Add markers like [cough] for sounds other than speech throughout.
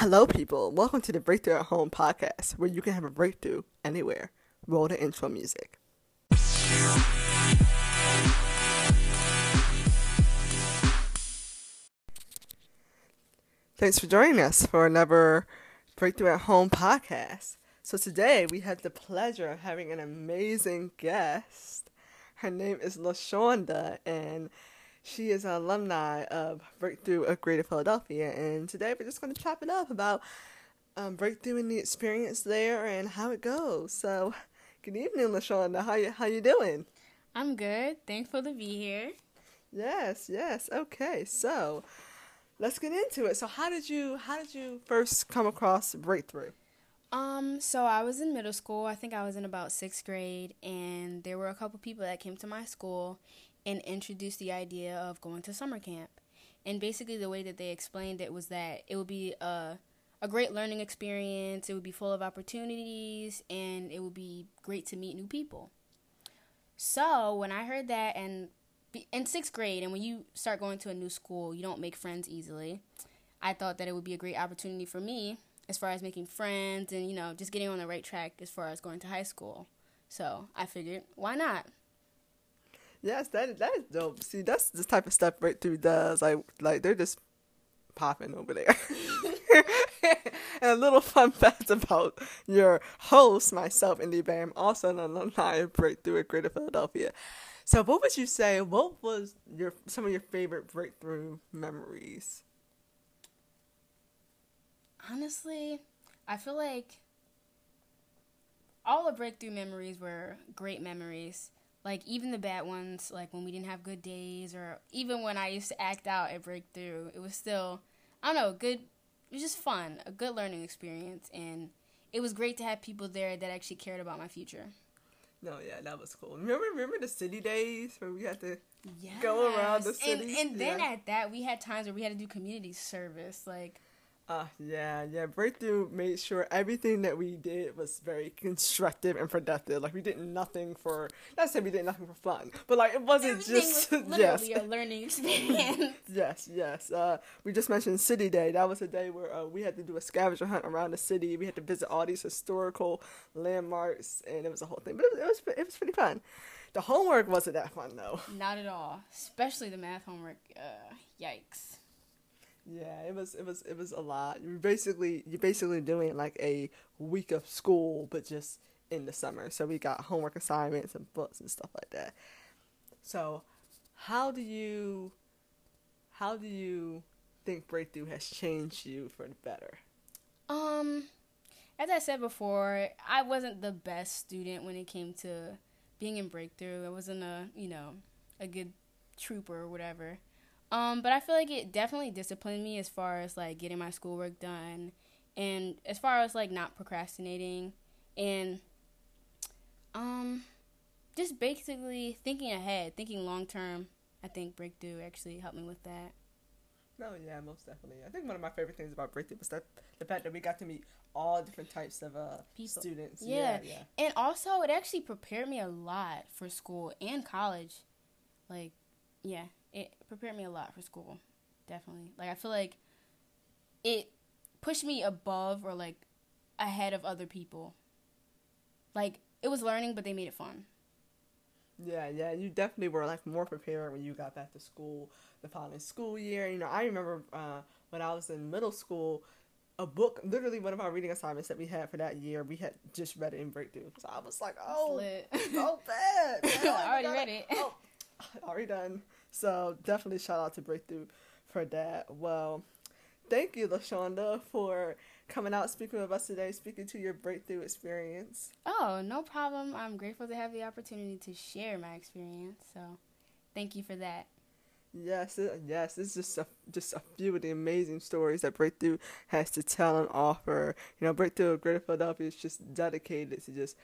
Hello, people. Welcome to the Breakthrough at Home podcast, where you can have a breakthrough anywhere. Roll the intro music. Thanks for joining us for another Breakthrough at Home podcast. So, today we have the pleasure of having an amazing guest. Her name is Lashanda, and she is an alumni of Breakthrough of Greater Philadelphia, and today we're just going to chop it up about um, Breakthrough and the experience there and how it goes. So, good evening, Lashanda. How you how you doing? I'm good. Thankful to be here. Yes, yes. Okay, so let's get into it. So, how did you how did you first come across Breakthrough? Um, so I was in middle school. I think I was in about sixth grade, and there were a couple people that came to my school, and introduced the idea of going to summer camp. And basically, the way that they explained it was that it would be a, a great learning experience, it would be full of opportunities, and it would be great to meet new people. So, when I heard that, and in sixth grade, and when you start going to a new school, you don't make friends easily. I thought that it would be a great opportunity for me as far as making friends and, you know, just getting on the right track as far as going to high school. So I figured, why not? Yes, that that is dope. See, that's the type of stuff Breakthrough does. Like, like they're just popping over there. [laughs] and a little fun fact about your host, myself, Indy Bam, also an alumni of Breakthrough at Greater Philadelphia. So, what would you say? What was your some of your favorite breakthrough memories? Honestly, I feel like all the breakthrough memories were great memories like even the bad ones, like when we didn't have good days, or even when I used to act out at Breakthrough, it was still, I don't know, good. It was just fun, a good learning experience, and it was great to have people there that actually cared about my future. No, yeah, that was cool. Remember, remember the city days where we had to yes. go around the city, and, and then yeah. at that we had times where we had to do community service, like uh, yeah, yeah. Breakthrough made sure everything that we did was very constructive and productive. Like we did nothing for, not say we did nothing for fun, but like it wasn't everything just was [laughs] literally yes. a learning experience. [laughs] yes, yes. Uh, we just mentioned City Day. That was a day where uh, we had to do a scavenger hunt around the city. We had to visit all these historical landmarks, and it was a whole thing. But it was, it was, it was pretty fun. The homework wasn't that fun though. Not at all, especially the math homework. Uh, yikes. Yeah, it was it was it was a lot. You're basically you're basically doing like a week of school, but just in the summer. So we got homework assignments and books and stuff like that. So, how do you how do you think breakthrough has changed you for the better? Um, as I said before, I wasn't the best student when it came to being in breakthrough. I wasn't a you know a good trooper or whatever. Um, but I feel like it definitely disciplined me as far as like getting my schoolwork done and as far as like not procrastinating and um just basically thinking ahead, thinking long term. I think Breakthrough actually helped me with that. No, yeah, most definitely. I think one of my favorite things about Breakthrough was that the fact that we got to meet all different types of uh, People. students. Yeah. yeah, yeah. And also, it actually prepared me a lot for school and college. Like, yeah, it prepared me a lot for school. Definitely. Like I feel like it pushed me above or like ahead of other people. Like it was learning, but they made it fun. Yeah, yeah, you definitely were like more prepared when you got back to school the following school year. You know, I remember uh, when I was in middle school, a book, literally one of our reading assignments that we had for that year, we had just read it in breakthrough. So I was like, oh, so bad. [laughs] I already read it. Oh, [laughs] already done. So definitely shout out to Breakthrough for that. Well, thank you, Lashanda, for coming out speaking with us today, speaking to your breakthrough experience. Oh, no problem. I'm grateful to have the opportunity to share my experience. So, thank you for that. Yes, yes, it's just a just a few of the amazing stories that Breakthrough has to tell and offer. You know, Breakthrough of Greater Philadelphia is just dedicated to just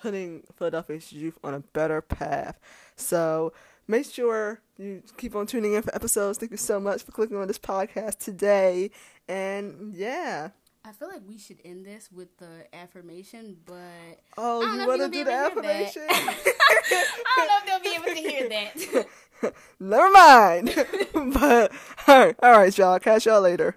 putting Philadelphia's youth on a better path. So make sure you keep on tuning in for episodes. Thank you so much for clicking on this podcast today. And yeah. I feel like we should end this with the affirmation, but oh, you want to do the affirmation? [laughs] I don't know if they'll be able to hear that. [laughs] Never mind. [laughs] but all right, all right, y'all. Catch y'all later.